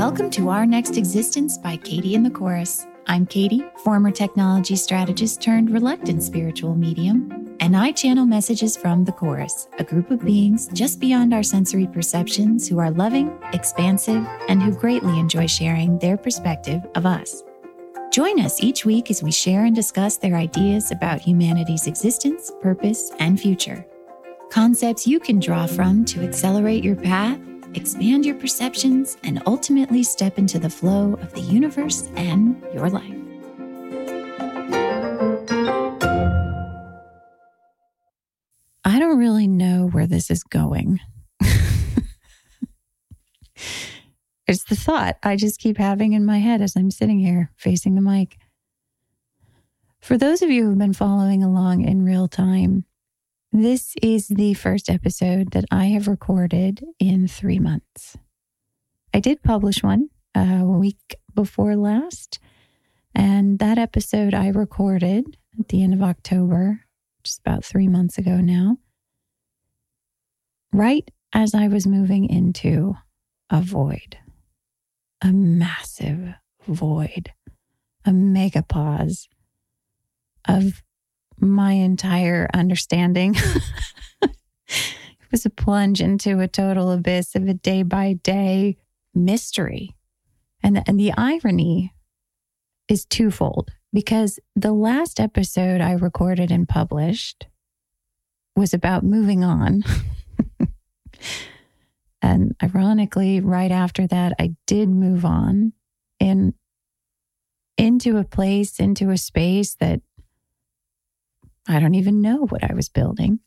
Welcome to Our Next Existence by Katie and the Chorus. I'm Katie, former technology strategist turned reluctant spiritual medium, and I channel messages from the Chorus, a group of beings just beyond our sensory perceptions who are loving, expansive, and who greatly enjoy sharing their perspective of us. Join us each week as we share and discuss their ideas about humanity's existence, purpose, and future. Concepts you can draw from to accelerate your path expand your perceptions, and ultimately step into the flow of the universe and your life. I don't really know where this is going. it's the thought I just keep having in my head as I'm sitting here facing the mic. For those of you who've been following along in real time, this is the first episode that I have recorded in three months. I did publish one uh, a week before last, and that episode I recorded at the end of October, just about three months ago now, right as I was moving into a void, a massive void, a mega pause of my entire understanding. it was a plunge into a total abyss of a day by day mystery. And the, and the irony is twofold because the last episode I recorded and published was about moving on. and ironically, right after that, I did move on in into a place, into a space that I don't even know what I was building.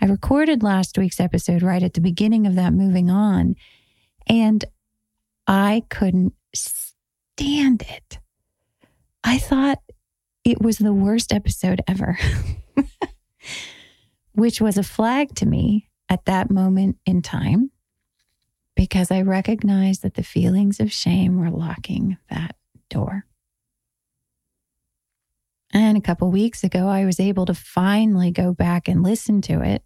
I recorded last week's episode right at the beginning of that moving on, and I couldn't stand it. I thought it was the worst episode ever, which was a flag to me at that moment in time because I recognized that the feelings of shame were locking that door. And a couple weeks ago, I was able to finally go back and listen to it.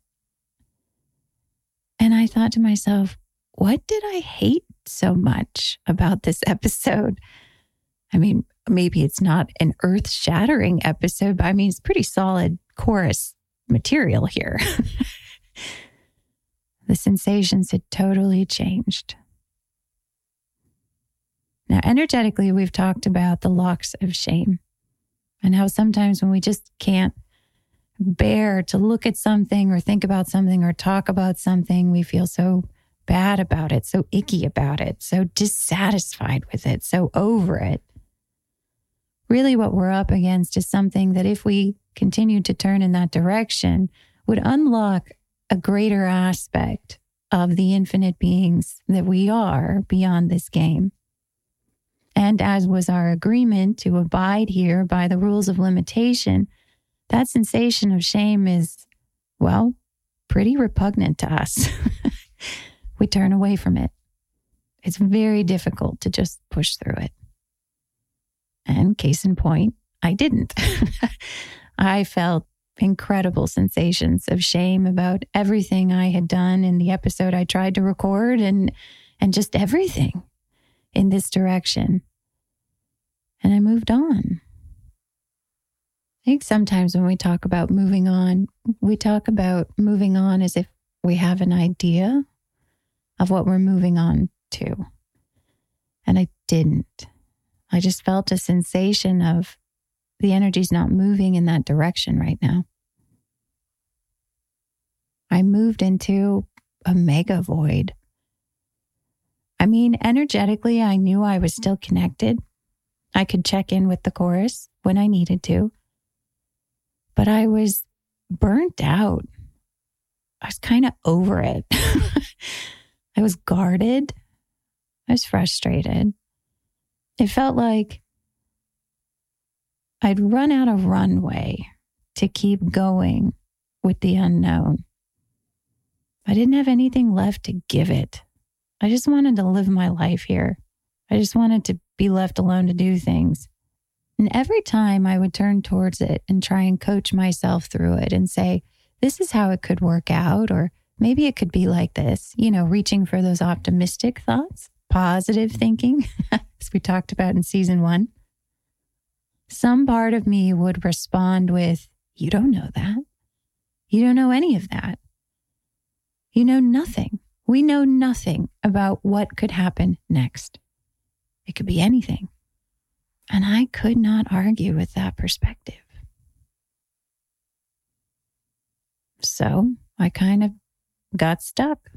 And I thought to myself, what did I hate so much about this episode? I mean, maybe it's not an earth shattering episode, but I mean, it's pretty solid chorus material here. the sensations had totally changed. Now, energetically, we've talked about the locks of shame and how sometimes when we just can't bear to look at something or think about something or talk about something, we feel so bad about it, so icky about it, so dissatisfied with it, so over it. Really, what we're up against is something that if we continue to turn in that direction, would unlock a greater aspect of the infinite beings that we are beyond this game. And as was our agreement to abide here by the rules of limitation, that sensation of shame is, well, pretty repugnant to us. we turn away from it. It's very difficult to just push through it. And case in point, I didn't. I felt incredible sensations of shame about everything I had done in the episode I tried to record and and just everything in this direction. And I moved on. I think sometimes when we talk about moving on, we talk about moving on as if we have an idea of what we're moving on to. And I didn't. I just felt a sensation of the energy's not moving in that direction right now. I moved into a mega void. I mean, energetically, I knew I was still connected. I could check in with the chorus when I needed to. But I was burnt out. I was kind of over it. I was guarded. I was frustrated. It felt like I'd run out of runway to keep going with the unknown. I didn't have anything left to give it. I just wanted to live my life here. I just wanted to be left alone to do things. And every time I would turn towards it and try and coach myself through it and say, this is how it could work out, or maybe it could be like this, you know, reaching for those optimistic thoughts. positive thinking, as we talked about in season one, some part of me would respond with, You don't know that. You don't know any of that. You know nothing. We know nothing about what could happen next. It could be anything. And I could not argue with that perspective. So I kind of got stuck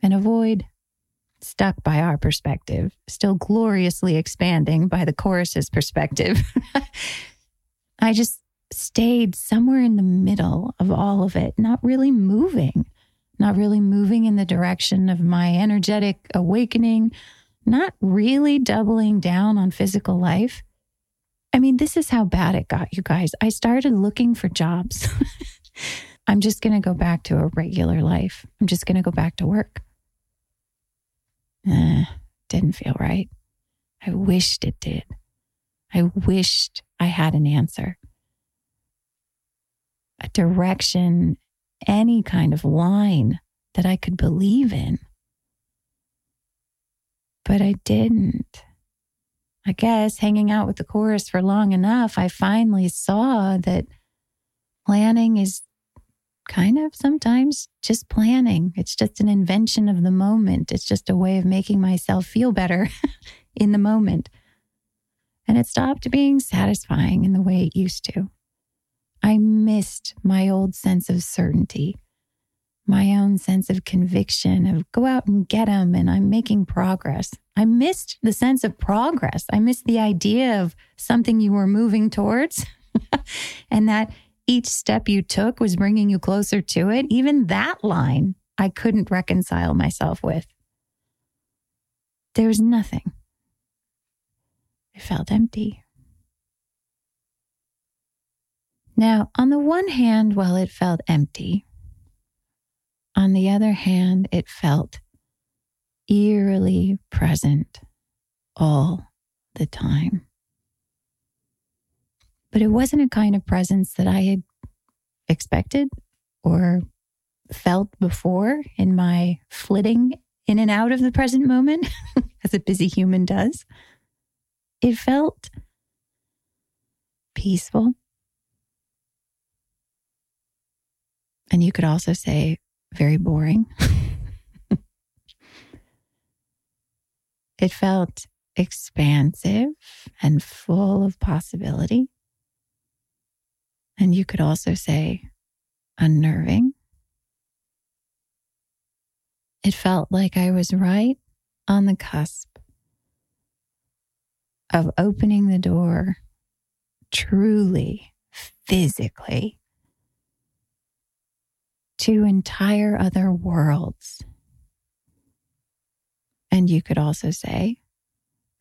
in a void, stuck by our perspective, still gloriously expanding by the chorus's perspective. I just stayed somewhere in the middle of all of it, not really moving, not really moving in the direction of my energetic awakening, not really doubling down on physical life. I mean, this is how bad it got, you guys. I started looking for jobs. I'm just going to go back to a regular life. I'm just going to go back to work. Eh, didn't feel right. I wished it did. I wished I had an answer, a direction, any kind of line that I could believe in. But I didn't. I guess hanging out with the chorus for long enough, I finally saw that planning is kind of sometimes just planning. It's just an invention of the moment. It's just a way of making myself feel better in the moment. And it stopped being satisfying in the way it used to. I missed my old sense of certainty, my own sense of conviction of go out and get them and I'm making progress. I missed the sense of progress. I missed the idea of something you were moving towards and that each step you took was bringing you closer to it, even that line I couldn't reconcile myself with. There was nothing. It felt empty. Now, on the one hand, while it felt empty, on the other hand, it felt eerily present all the time but it wasn't a kind of presence that I had expected or felt before in my flitting in and out of the present moment, as a busy human does. It felt peaceful. And you could also say very boring. it felt expansive and full of possibility. And you could also say unnerving. It felt like I was right on the cusp of opening the door truly, physically, to entire other worlds. And you could also say,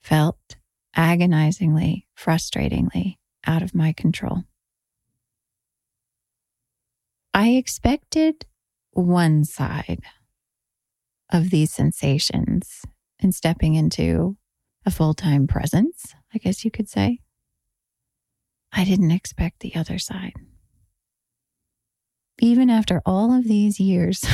felt agonizingly, frustratingly out of my control. I expected one side of these sensations in stepping into a full time presence, I guess you could say. I didn't expect the other side. Even after all of these years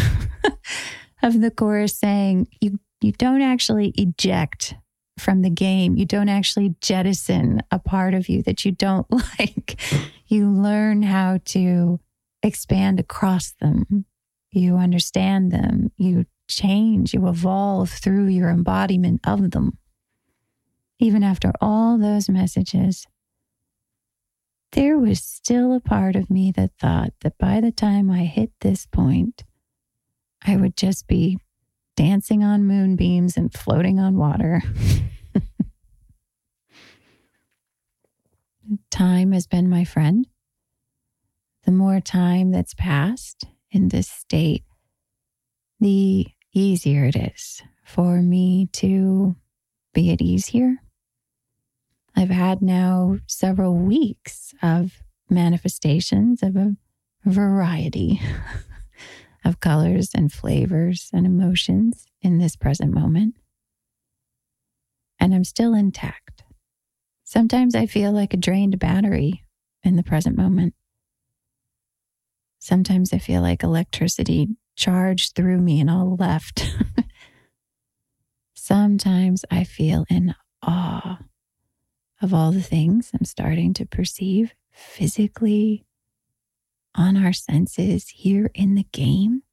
of the chorus saying, you, you don't actually eject from the game, you don't actually jettison a part of you that you don't like. You learn how to expand across them. You understand them. You change. You evolve through your embodiment of them. Even after all those messages, there was still a part of me that thought that by the time I hit this point, I would just be dancing on moonbeams and floating on water. Time has been my friend the more time that's passed in this state, the easier it is for me to be at ease here. I've had now several weeks of manifestations of a variety of colors and flavors and emotions in this present moment. And I'm still intact. Sometimes I feel like a drained battery in the present moment. Sometimes I feel like electricity charged through me and all left. Sometimes I feel in awe of all the things I'm starting to perceive physically on our senses here in the game.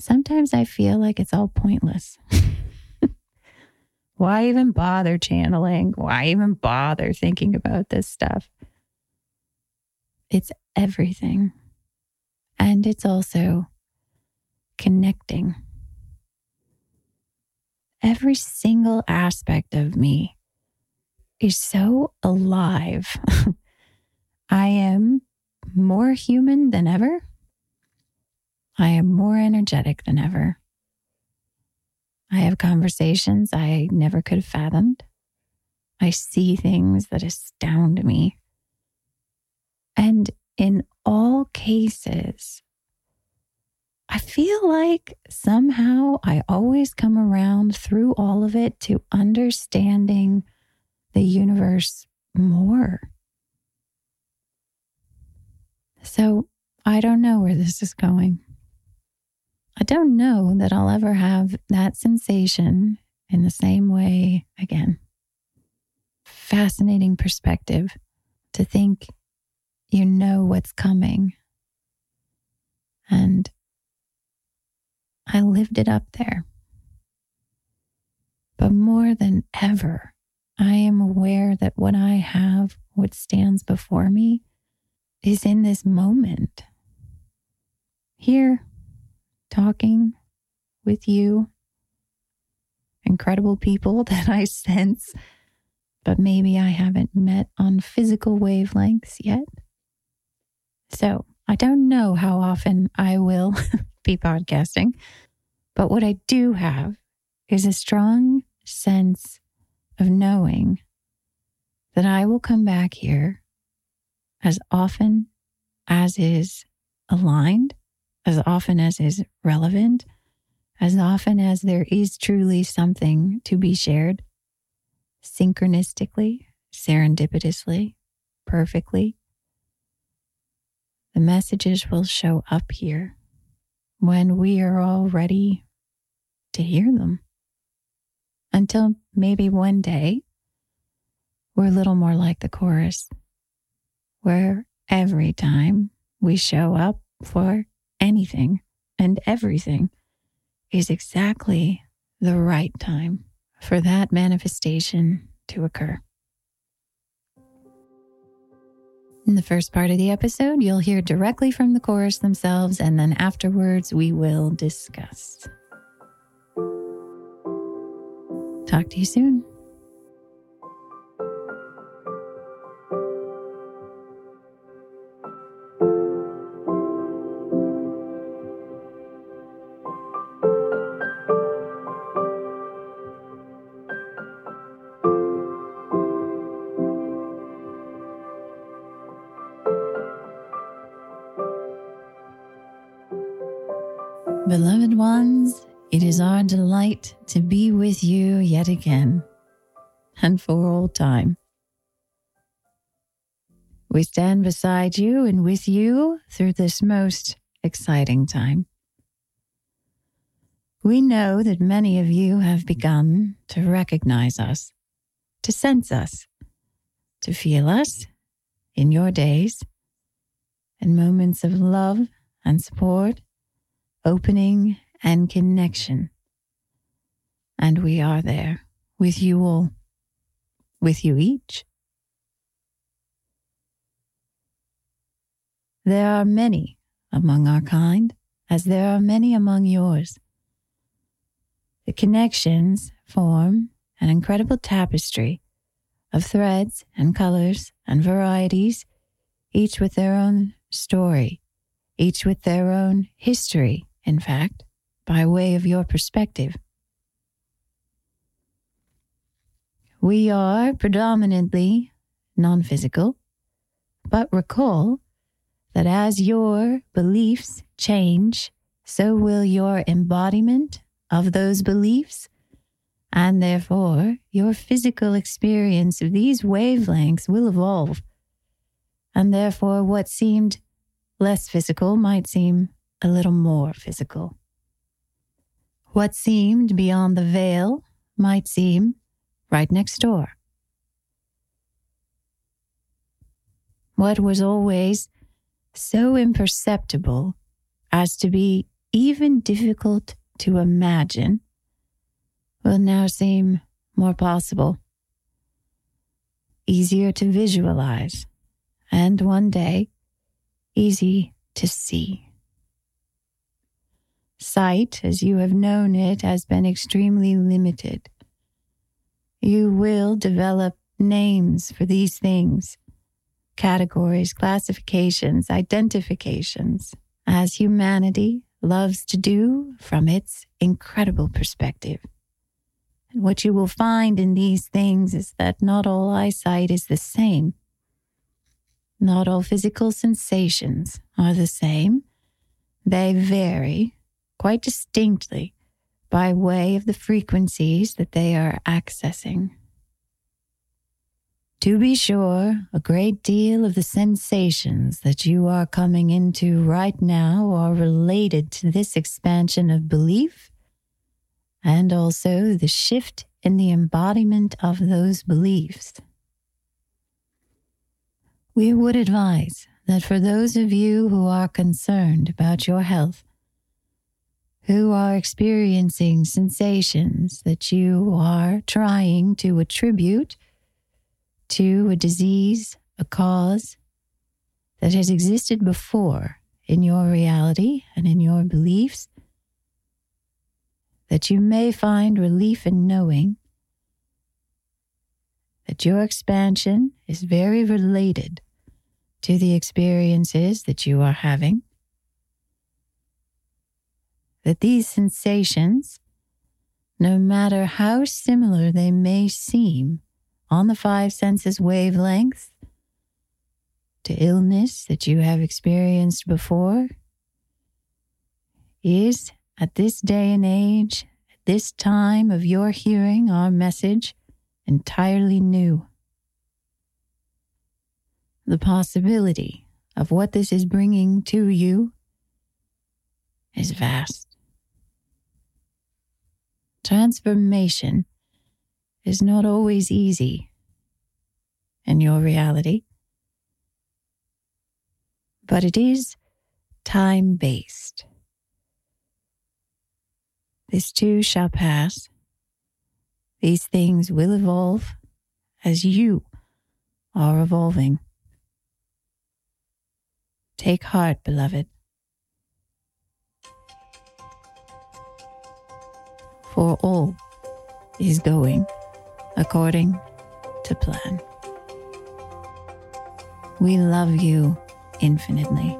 Sometimes I feel like it's all pointless. Why even bother channeling? Why even bother thinking about this stuff? It's everything. And it's also connecting. Every single aspect of me is so alive. I am more human than ever. I am more energetic than ever. I have conversations I never could have fathomed. I see things that astound me. And in all cases, I feel like somehow I always come around through all of it to understanding the universe more. So I don't know where this is going. I don't know that I'll ever have that sensation in the same way again. Fascinating perspective to think you know what's coming. And I lived it up there. But more than ever, I am aware that what I have, what stands before me, is in this moment. Here, talking with you, incredible people that I sense, but maybe I haven't met on physical wavelengths yet. So I don't know how often I will be podcasting, but what I do have is a strong sense of knowing that I will come back here as often as is aligned, as often as is relevant, as often as there is truly something to be shared, synchronistically, serendipitously, perfectly. The messages will show up here when we are all ready to hear them. Until maybe one day we're a little more like the chorus, where every time we show up for anything and everything is exactly the right time for that manifestation to occur. In the first part of the episode, you'll hear directly from the chorus themselves, and then afterwards, we will discuss. Talk to you soon. It is our delight to be with you yet again and for all time. We stand beside you and with you through this most exciting time. We know that many of you have begun to recognize us, to sense us, to feel us in your days and moments of love and support opening and connection. And we are there with you all, with you each. There are many among our kind, as there are many among yours. The connections form an incredible tapestry of threads and colors and varieties, each with their own story, each with their own history in fact, by way of your perspective. We are predominantly non physical, but recall that as your beliefs change, so will your embodiment of those beliefs, and therefore your physical experience of these wavelengths will evolve. And therefore, what seemed less physical might seem a little more physical. What seemed beyond the veil might seem right next door. What was always so imperceptible as to be even difficult to imagine will now seem more possible, easier to visualize, and one day easy to see. Sight, as you have known it, has been extremely limited. You will develop names for these things, categories, classifications, identifications, as humanity loves to do from its incredible perspective. And what you will find in these things is that not all eyesight is the same. Not all physical sensations are the same. They vary quite distinctly by way of the frequencies that they are accessing. To be sure, a great deal of the sensations that you are coming into right now are related to this expansion of belief and also the shift in the embodiment of those beliefs. We would advise that for those of you who are concerned about your health, who are experiencing sensations that you are trying to attribute to a disease, a cause that has existed before in your reality and in your beliefs, that you may find relief in knowing that your expansion is very related to the experiences that you are having that these sensations, no matter how similar they may seem on the five senses wavelength to illness that you have experienced before, is at this day and age, at this time of your hearing our message, entirely new. The possibility of what this is bringing to you is vast. Transformation is not always easy in your reality, but it is time based. This too shall pass. These things will evolve as you are evolving. Take heart, beloved. For all is going according to plan. We love you infinitely.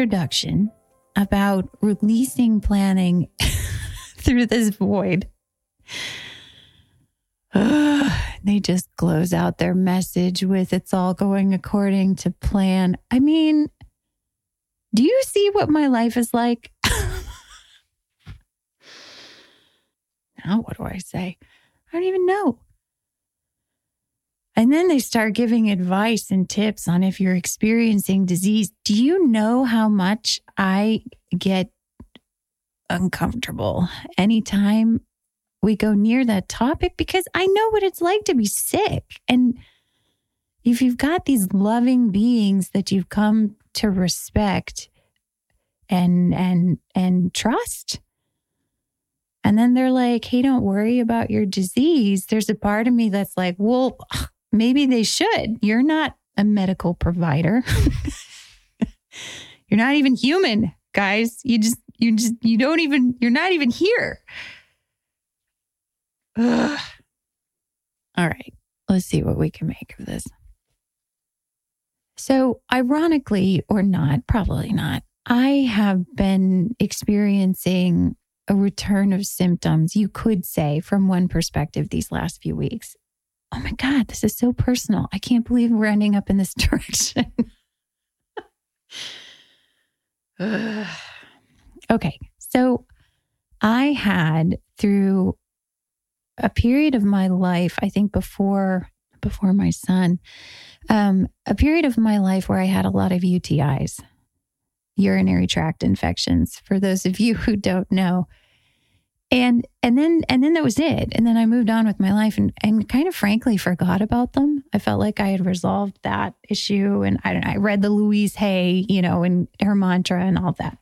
Introduction about releasing planning through this void. they just close out their message with it's all going according to plan. I mean, do you see what my life is like? now, what do I say? I don't even know. And then they start giving advice and tips on if you're experiencing disease. Do you know how much I get uncomfortable anytime we go near that topic? Because I know what it's like to be sick. And if you've got these loving beings that you've come to respect and and and trust and then they're like hey don't worry about your disease there's a part of me that's like well maybe they should. You're not a medical provider. you're not even human, guys. You just, you just, you don't even, you're not even here. Ugh. All right, let's see what we can make of this. So, ironically or not, probably not, I have been experiencing a return of symptoms, you could say, from one perspective these last few weeks. Oh my God, this is so personal. I can't believe we're ending up in this direction. okay, so I had through a period of my life, I think before before my son, um, a period of my life where I had a lot of UTIs, urinary tract infections. For those of you who don't know, and and then and then that was it. And then i moved on with my life and and kind of frankly forgot about them. I felt like i had resolved that issue and i don't know, i read the louise hay you know and her mantra and all that.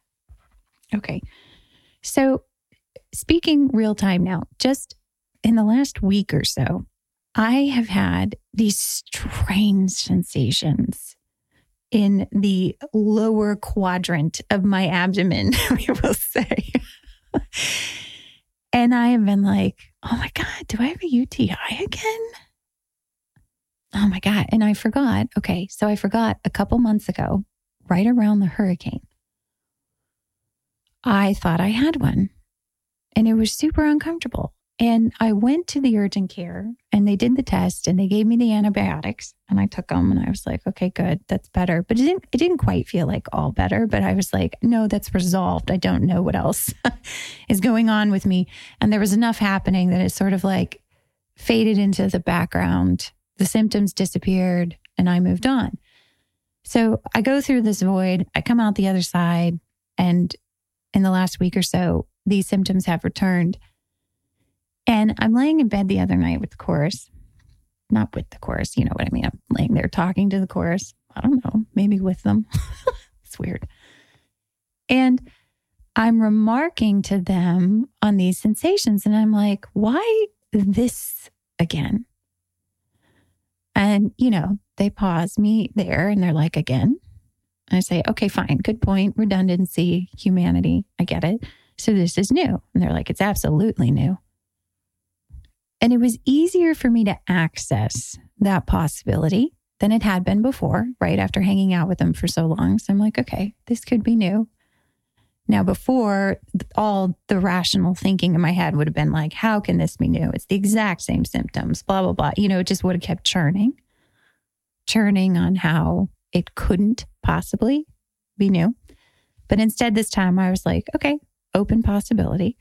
Okay. So speaking real time now just in the last week or so i have had these strange sensations in the lower quadrant of my abdomen we will say and I have been like, oh my God, do I have a UTI again? Oh my God. And I forgot. Okay. So I forgot a couple months ago, right around the hurricane, I thought I had one and it was super uncomfortable. And I went to the urgent care and they did the test and they gave me the antibiotics and I took them and I was like, okay, good, that's better. But it didn't it didn't quite feel like all better, but I was like, no, that's resolved. I don't know what else is going on with me. And there was enough happening that it sort of like faded into the background. The symptoms disappeared and I moved on. So I go through this void, I come out the other side, and in the last week or so, these symptoms have returned. And I'm laying in bed the other night with the chorus, not with the chorus, you know what I mean? I'm laying there talking to the chorus. I don't know, maybe with them. it's weird. And I'm remarking to them on these sensations. And I'm like, why this again? And, you know, they pause me there and they're like, again. I say, okay, fine, good point. Redundancy, humanity. I get it. So this is new. And they're like, it's absolutely new. And it was easier for me to access that possibility than it had been before, right? After hanging out with them for so long. So I'm like, okay, this could be new. Now, before, all the rational thinking in my head would have been like, how can this be new? It's the exact same symptoms, blah, blah, blah. You know, it just would have kept churning, churning on how it couldn't possibly be new. But instead, this time I was like, okay, open possibility.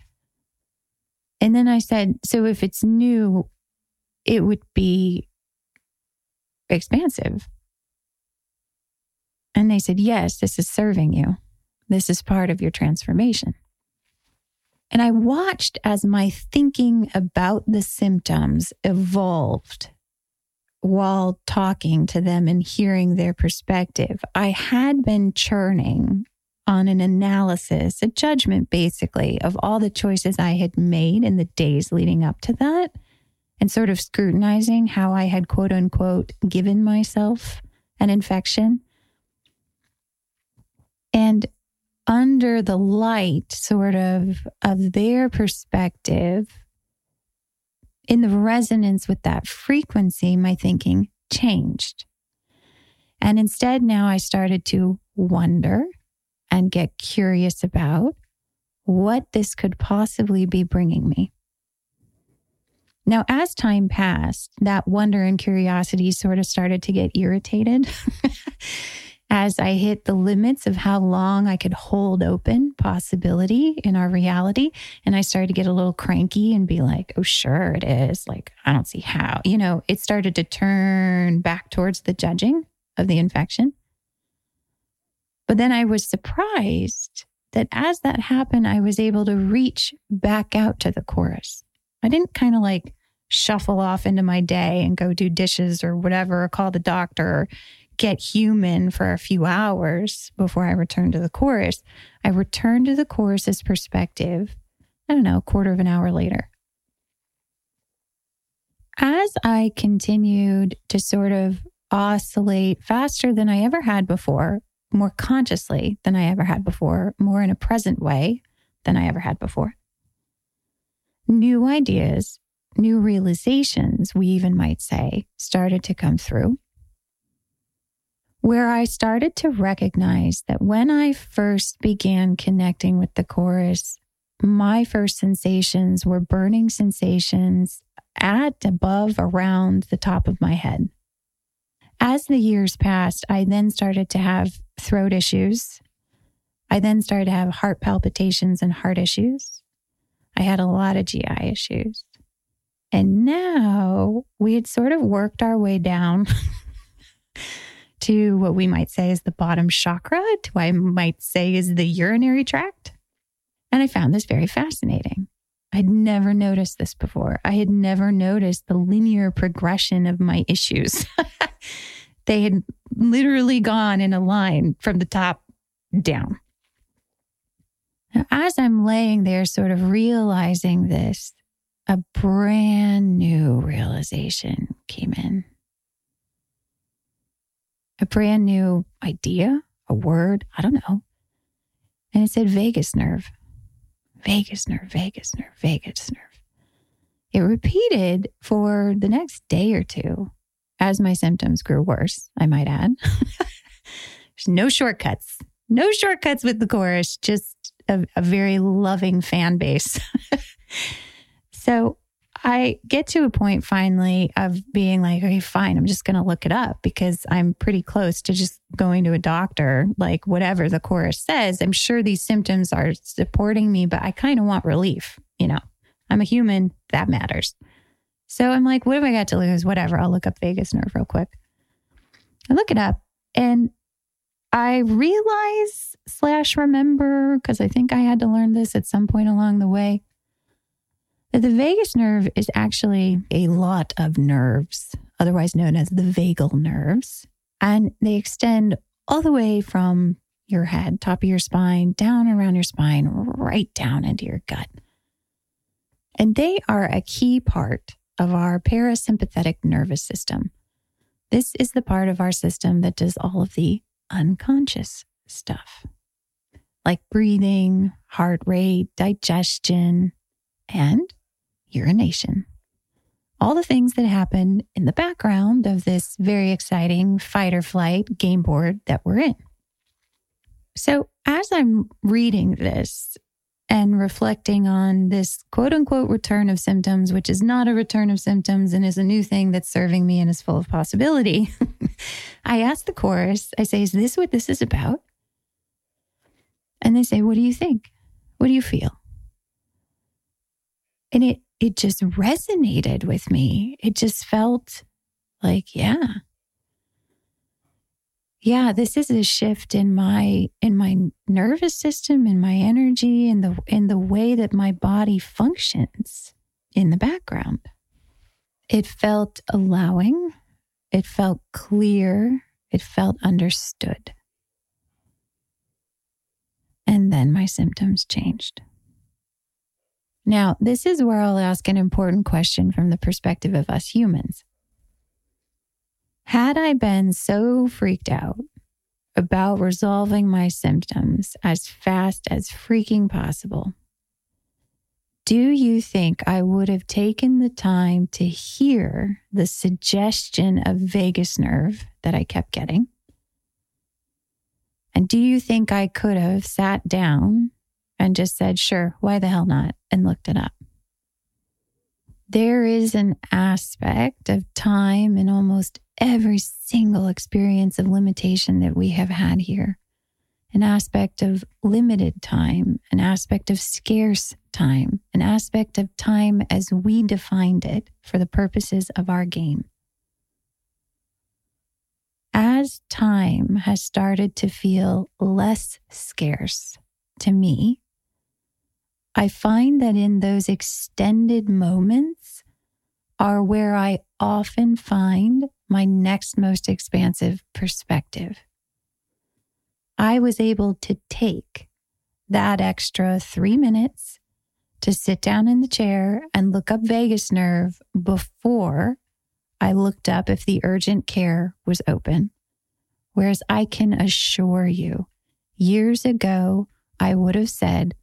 And then I said, so if it's new, it would be expansive. And they said, yes, this is serving you. This is part of your transformation. And I watched as my thinking about the symptoms evolved while talking to them and hearing their perspective. I had been churning on an analysis, a judgment basically of all the choices I had made in the days leading up to that, and sort of scrutinizing how I had quote unquote given myself an infection. And under the light, sort of, of their perspective, in the resonance with that frequency, my thinking changed. And instead, now I started to wonder and get curious about what this could possibly be bringing me. Now, as time passed, that wonder and curiosity sort of started to get irritated as I hit the limits of how long I could hold open possibility in our reality. And I started to get a little cranky and be like, oh, sure, it is. Like, I don't see how. You know, it started to turn back towards the judging of the infection. But then I was surprised that as that happened, I was able to reach back out to the chorus. I didn't kind of like shuffle off into my day and go do dishes or whatever, or call the doctor or get human for a few hours before I returned to the chorus. I returned to the chorus's perspective, I don't know, a quarter of an hour later. As I continued to sort of oscillate faster than I ever had before more consciously than I ever had before, more in a present way than I ever had before. New ideas, new realizations, we even might say, started to come through. where I started to recognize that when I first began connecting with the chorus, my first sensations were burning sensations at, above, around the top of my head. As the years passed, I then started to have throat issues. I then started to have heart palpitations and heart issues. I had a lot of GI issues. And now we had sort of worked our way down to what we might say is the bottom chakra, to what I might say is the urinary tract. And I found this very fascinating. I'd never noticed this before. I had never noticed the linear progression of my issues. they had literally gone in a line from the top down. Now, as I'm laying there, sort of realizing this, a brand new realization came in. A brand new idea, a word, I don't know. And it said vagus nerve vagus nerve, vagus nerve, vagus nerve. It repeated for the next day or two as my symptoms grew worse, I might add. There's no shortcuts, no shortcuts with the chorus, just a, a very loving fan base. so I get to a point finally of being like, okay, fine, I'm just going to look it up because I'm pretty close to just going to a doctor, like whatever the chorus says. I'm sure these symptoms are supporting me, but I kind of want relief. You know, I'm a human, that matters. So I'm like, what have I got to lose? Whatever, I'll look up vagus nerve real quick. I look it up and I realize slash remember, because I think I had to learn this at some point along the way the vagus nerve is actually a lot of nerves, otherwise known as the vagal nerves. And they extend all the way from your head, top of your spine, down around your spine, right down into your gut. And they are a key part of our parasympathetic nervous system. This is the part of our system that does all of the unconscious stuff, like breathing, heart rate, digestion, and urination. All the things that happen in the background of this very exciting fight or flight game board that we're in. So, as I'm reading this and reflecting on this quote unquote return of symptoms, which is not a return of symptoms and is a new thing that's serving me and is full of possibility, I ask the chorus, I say, Is this what this is about? And they say, What do you think? What do you feel? And it it just resonated with me. It just felt like, yeah. Yeah, this is a shift in my in my nervous system, in my energy, in the in the way that my body functions in the background. It felt allowing, it felt clear, it felt understood. And then my symptoms changed. Now, this is where I'll ask an important question from the perspective of us humans. Had I been so freaked out about resolving my symptoms as fast as freaking possible, do you think I would have taken the time to hear the suggestion of vagus nerve that I kept getting? And do you think I could have sat down and just said, sure, why the hell not? And looked it up. There is an aspect of time in almost every single experience of limitation that we have had here. An aspect of limited time, an aspect of scarce time, an aspect of time as we defined it for the purposes of our game. As time has started to feel less scarce to me, I find that in those extended moments are where I often find my next most expansive perspective. I was able to take that extra three minutes to sit down in the chair and look up vagus nerve before I looked up if the urgent care was open. Whereas I can assure you, years ago, I would have said,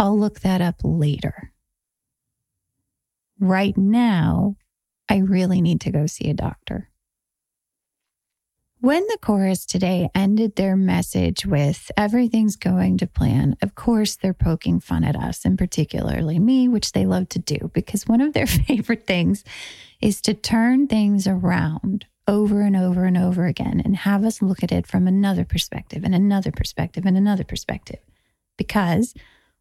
I'll look that up later. Right now, I really need to go see a doctor. When the chorus today ended their message with everything's going to plan, of course, they're poking fun at us and particularly me, which they love to do because one of their favorite things is to turn things around over and over and over again and have us look at it from another perspective and another perspective and another perspective. Because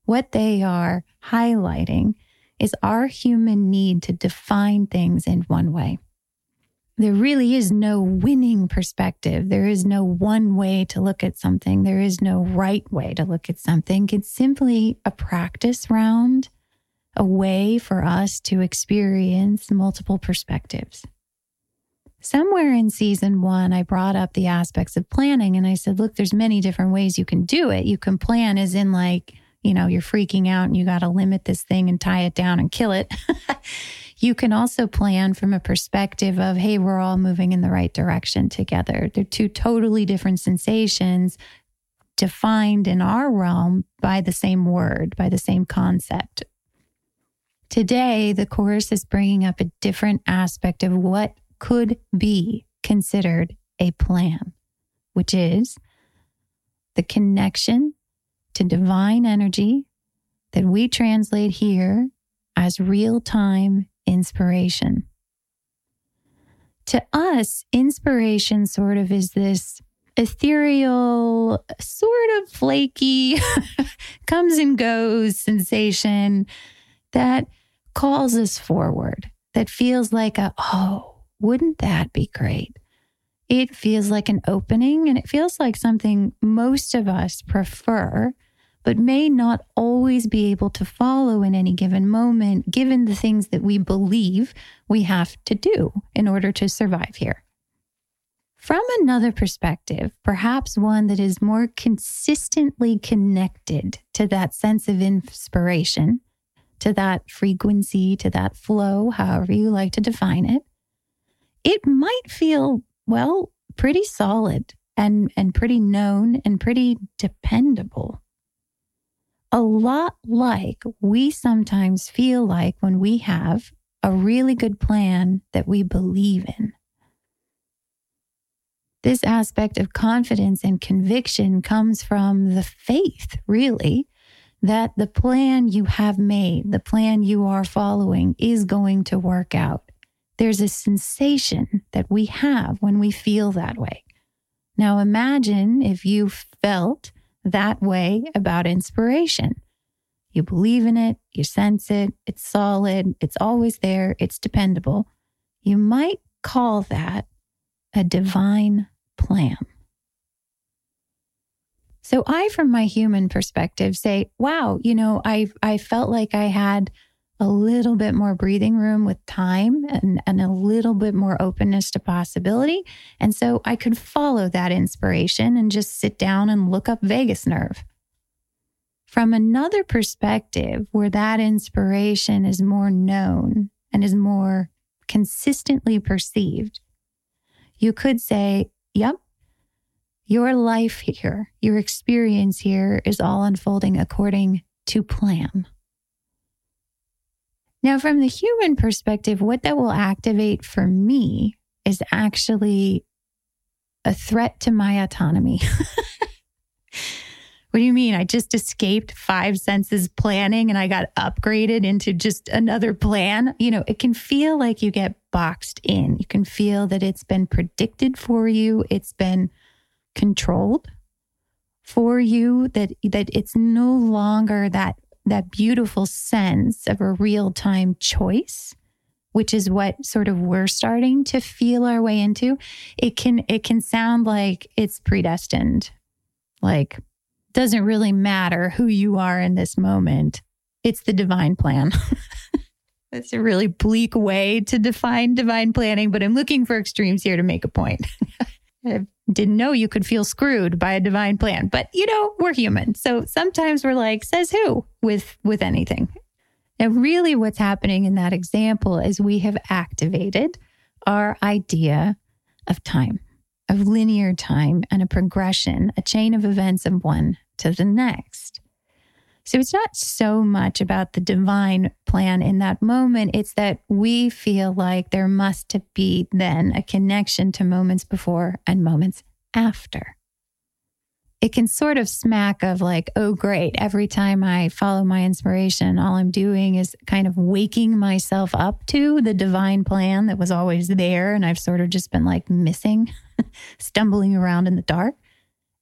what they are highlighting is our human need to define things in one way there really is no winning perspective. There is no one way to look at something. There is no right way to look at something. It's simply a practice round, a way for us to experience multiple perspectives. Somewhere in season one, I brought up the aspects of planning and I said, look, there's many different ways you can do it. You can plan as in like, you know, you're freaking out and you got to limit this thing and tie it down and kill it. You can also plan from a perspective of, hey, we're all moving in the right direction together. They're two totally different sensations defined in our realm by the same word, by the same concept. Today, the chorus is bringing up a different aspect of what could be considered a plan, which is the connection to divine energy that we translate here as real time inspiration. To us, inspiration sort of is this ethereal, sort of flaky, comes and goes sensation that calls us forward, that feels like a, oh, wouldn't that be great? It feels like an opening and it feels like something most of us prefer but may not always be able to follow in any given moment, given the things that we believe we have to do in order to survive here. From another perspective, perhaps one that is more consistently connected to that sense of inspiration, to that frequency, to that flow, however you like to define it, it might feel, well, pretty solid and, and pretty known and pretty dependable a lot like we sometimes feel like when we have a really good plan that we believe in. This aspect of confidence and conviction comes from the faith, really, that the plan you have made, the plan you are following, is going to work out. There's a sensation that we have when we feel that way. Now, imagine if you felt that way about inspiration. You believe in it, you sense it, it's solid, it's always there, it's dependable. You might call that a divine plan. So I, from my human perspective, say, wow, you know, I I felt like I had a little bit more breathing room with time and, and a little bit more openness to possibility. And so I could follow that inspiration and just sit down and look up vagus nerve. From another perspective, where that inspiration is more known and is more consistently perceived, you could say, yep, your life here, your experience here is all unfolding according to plan. Now, from the human perspective, what that will activate for me is actually a threat to my autonomy. what do you mean? I just escaped five senses planning and I got upgraded into just another plan. You know, it can feel like you get boxed in. You can feel that it's been predicted for you, it's been controlled for you, that, that it's no longer that that beautiful sense of a real time choice which is what sort of we're starting to feel our way into it can it can sound like it's predestined. Like doesn't really matter who you are in this moment. It's the divine plan. That's a really bleak way to define divine planning but i'm looking for extremes here to make a point Uh, didn't know you could feel screwed by a divine plan. But you know, we're human. So sometimes we're like, says who with with anything. And really what's happening in that example is we have activated our idea of time, of linear time and a progression, a chain of events of one to the next. So it's not so much about the divine plan in that moment. It's that we feel like there must be then a connection to moments before and moments after. It can sort of smack of like, oh, great. Every time I follow my inspiration, all I'm doing is kind of waking myself up to the divine plan that was always there. And I've sort of just been like missing, stumbling around in the dark.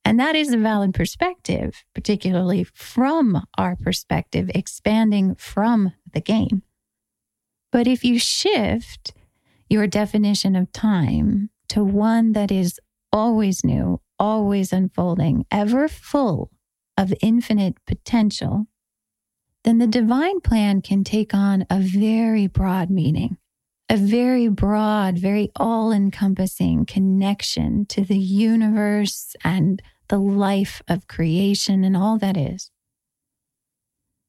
And that is a valid perspective, particularly from our perspective, expanding from the game. But if you shift your definition of time to one that is always new, always unfolding, ever full of infinite potential, then the divine plan can take on a very broad meaning, a very broad, very all encompassing connection to the universe and the life of creation and all that is.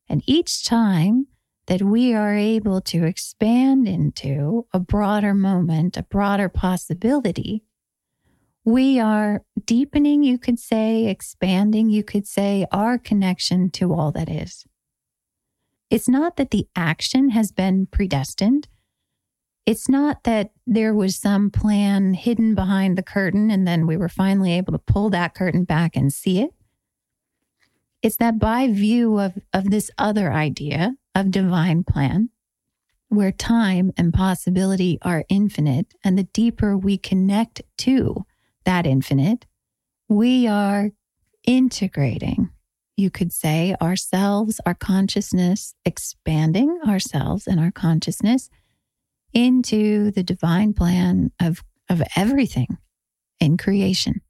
And each time that we are able to expand into a broader moment, a broader possibility, we are deepening, you could say, expanding, you could say, our connection to all that is. It's not that the action has been predestined. It's not that there was some plan hidden behind the curtain and then we were finally able to pull that curtain back and see it. It's that by view of, of this other idea of divine plan, where time and possibility are infinite, and the deeper we connect to that infinite, we are integrating, you could say, ourselves, our consciousness, expanding ourselves and our consciousness into the divine plan of, of everything in creation.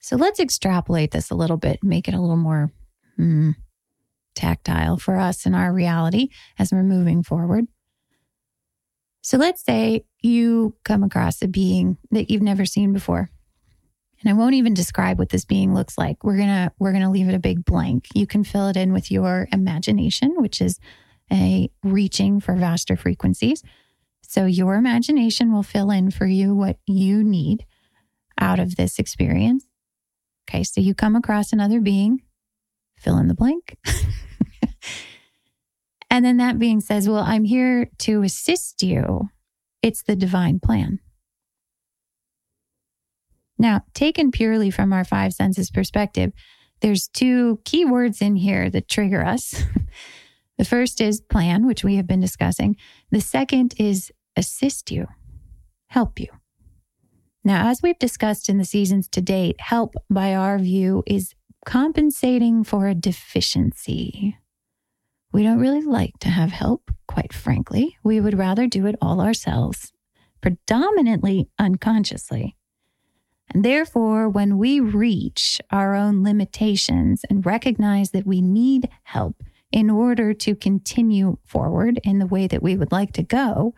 So let's extrapolate this a little bit, make it a little more hmm, tactile for us in our reality as we're moving forward. So let's say you come across a being that you've never seen before. And I won't even describe what this being looks like. We're going to we're going to leave it a big blank. You can fill it in with your imagination, which is a reaching for vaster frequencies. So your imagination will fill in for you what you need out of this experience. Okay, so you come across another being, fill in the blank. and then that being says, Well, I'm here to assist you. It's the divine plan. Now, taken purely from our five senses perspective, there's two key words in here that trigger us. The first is plan, which we have been discussing. The second is assist you, help you. Now, as we've discussed in the seasons to date, help by our view is compensating for a deficiency. We don't really like to have help, quite frankly. We would rather do it all ourselves, predominantly unconsciously. And therefore, when we reach our own limitations and recognize that we need help, in order to continue forward in the way that we would like to go,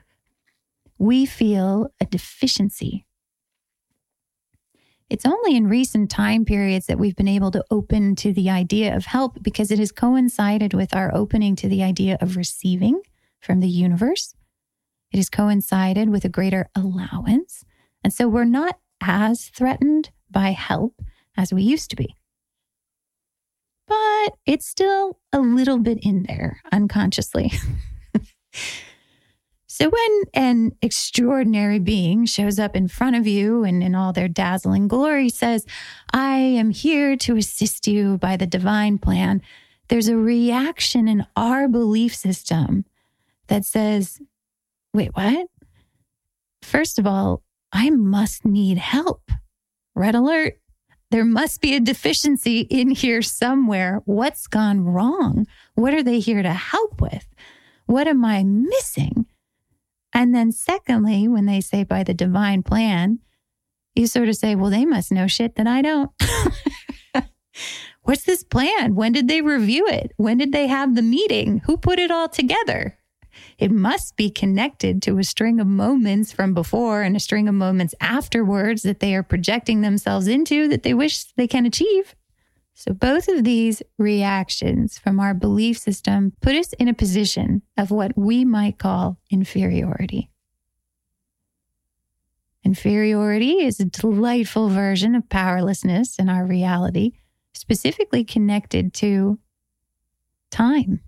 we feel a deficiency. It's only in recent time periods that we've been able to open to the idea of help because it has coincided with our opening to the idea of receiving from the universe. It has coincided with a greater allowance. And so we're not as threatened by help as we used to be but it's still a little bit in there unconsciously. so when an extraordinary being shows up in front of you and in all their dazzling glory says, I am here to assist you by the divine plan, there's a reaction in our belief system that says, wait, what? First of all, I must need help. Red alert. There must be a deficiency in here somewhere. What's gone wrong? What are they here to help with? What am I missing? And then, secondly, when they say by the divine plan, you sort of say, well, they must know shit that I don't. What's this plan? When did they review it? When did they have the meeting? Who put it all together? It must be connected to a string of moments from before and a string of moments afterwards that they are projecting themselves into that they wish they can achieve. So, both of these reactions from our belief system put us in a position of what we might call inferiority. Inferiority is a delightful version of powerlessness in our reality, specifically connected to time.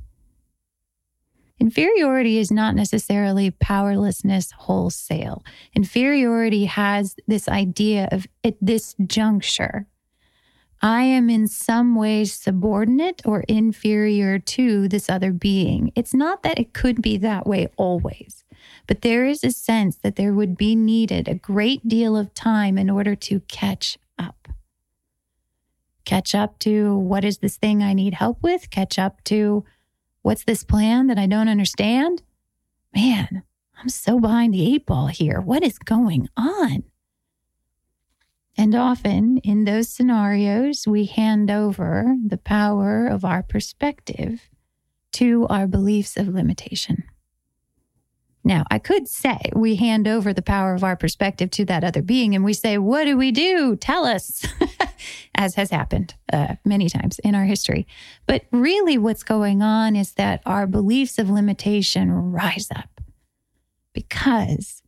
Inferiority is not necessarily powerlessness wholesale. Inferiority has this idea of at this juncture, I am in some ways subordinate or inferior to this other being. It's not that it could be that way always, but there is a sense that there would be needed a great deal of time in order to catch up. Catch up to what is this thing I need help with? Catch up to What's this plan that I don't understand? Man, I'm so behind the eight ball here. What is going on? And often in those scenarios, we hand over the power of our perspective to our beliefs of limitation. Now, I could say we hand over the power of our perspective to that other being and we say, What do we do? Tell us. as has happened uh, many times in our history. But really, what's going on is that our beliefs of limitation rise up. Because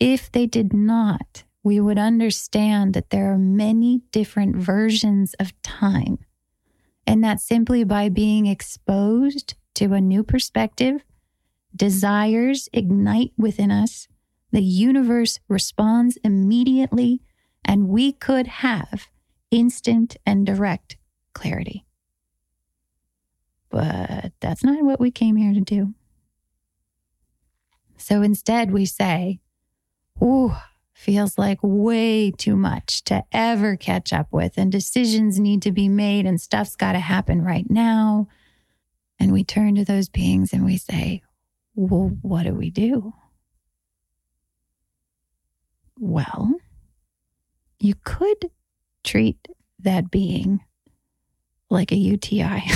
if they did not, we would understand that there are many different versions of time. And that simply by being exposed to a new perspective, desires ignite within us, the universe responds immediately, and we could have instant and direct clarity. But that's not what we came here to do. So instead, we say, Ooh, feels like way too much to ever catch up with, and decisions need to be made, and stuff's got to happen right now. And we turn to those beings and we say, Well, what do we do? Well, you could treat that being like a UTI.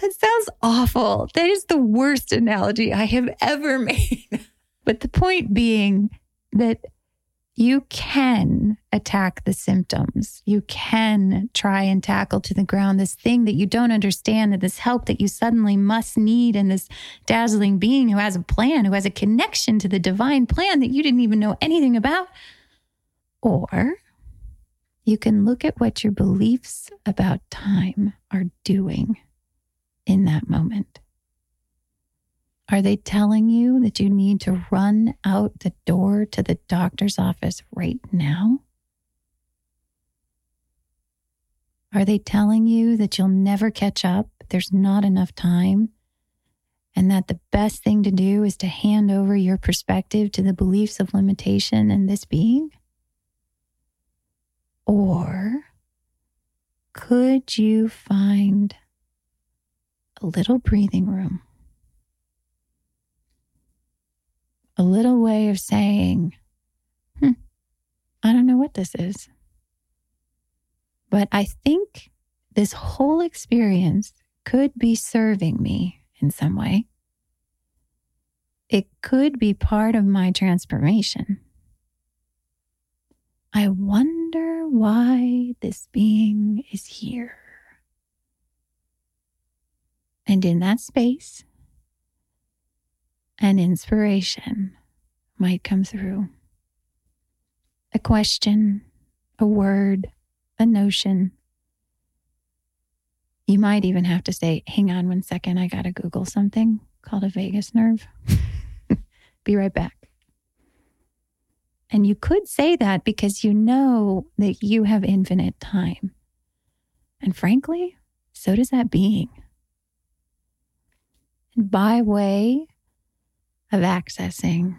that sounds awful. That is the worst analogy I have ever made. but the point being that you can attack the symptoms. You can try and tackle to the ground this thing that you don't understand and this help that you suddenly must need and this dazzling being who has a plan, who has a connection to the divine plan that you didn't even know anything about. Or you can look at what your beliefs about time are doing in that moment. Are they telling you that you need to run out the door to the doctor's office right now? Are they telling you that you'll never catch up, there's not enough time, and that the best thing to do is to hand over your perspective to the beliefs of limitation and this being? Or could you find a little breathing room? A little way of saying, hmm, I don't know what this is. But I think this whole experience could be serving me in some way. It could be part of my transformation. I wonder why this being is here. And in that space, an inspiration might come through. A question, a word, a notion. You might even have to say, hang on one second, I got to Google something called a vagus nerve. Be right back. And you could say that because you know that you have infinite time. And frankly, so does that being. And by way of accessing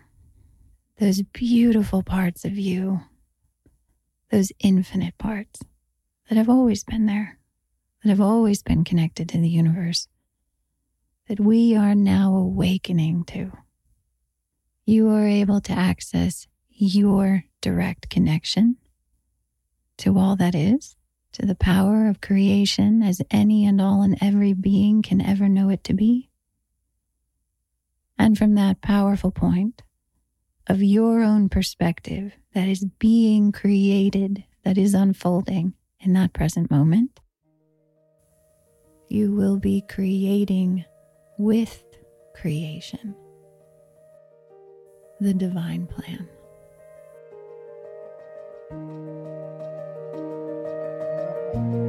those beautiful parts of you, those infinite parts that have always been there, that have always been connected to the universe, that we are now awakening to. You are able to access your direct connection to all that is, to the power of creation as any and all and every being can ever know it to be. And from that powerful point of your own perspective that is being created, that is unfolding in that present moment, you will be creating with creation the divine plan. Música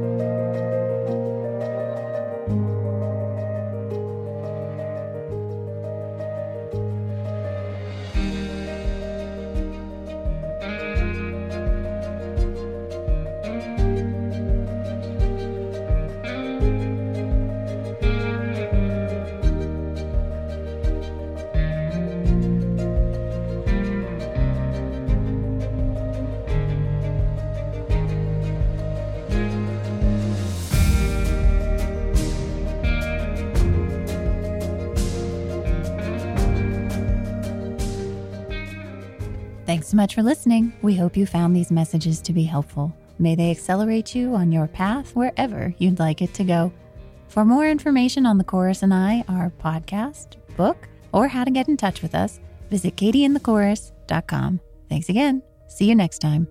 So much for listening. We hope you found these messages to be helpful. May they accelerate you on your path wherever you'd like it to go. For more information on the chorus and I, our podcast, book, or how to get in touch with us, visit katieandthechorus.com. Thanks again. See you next time.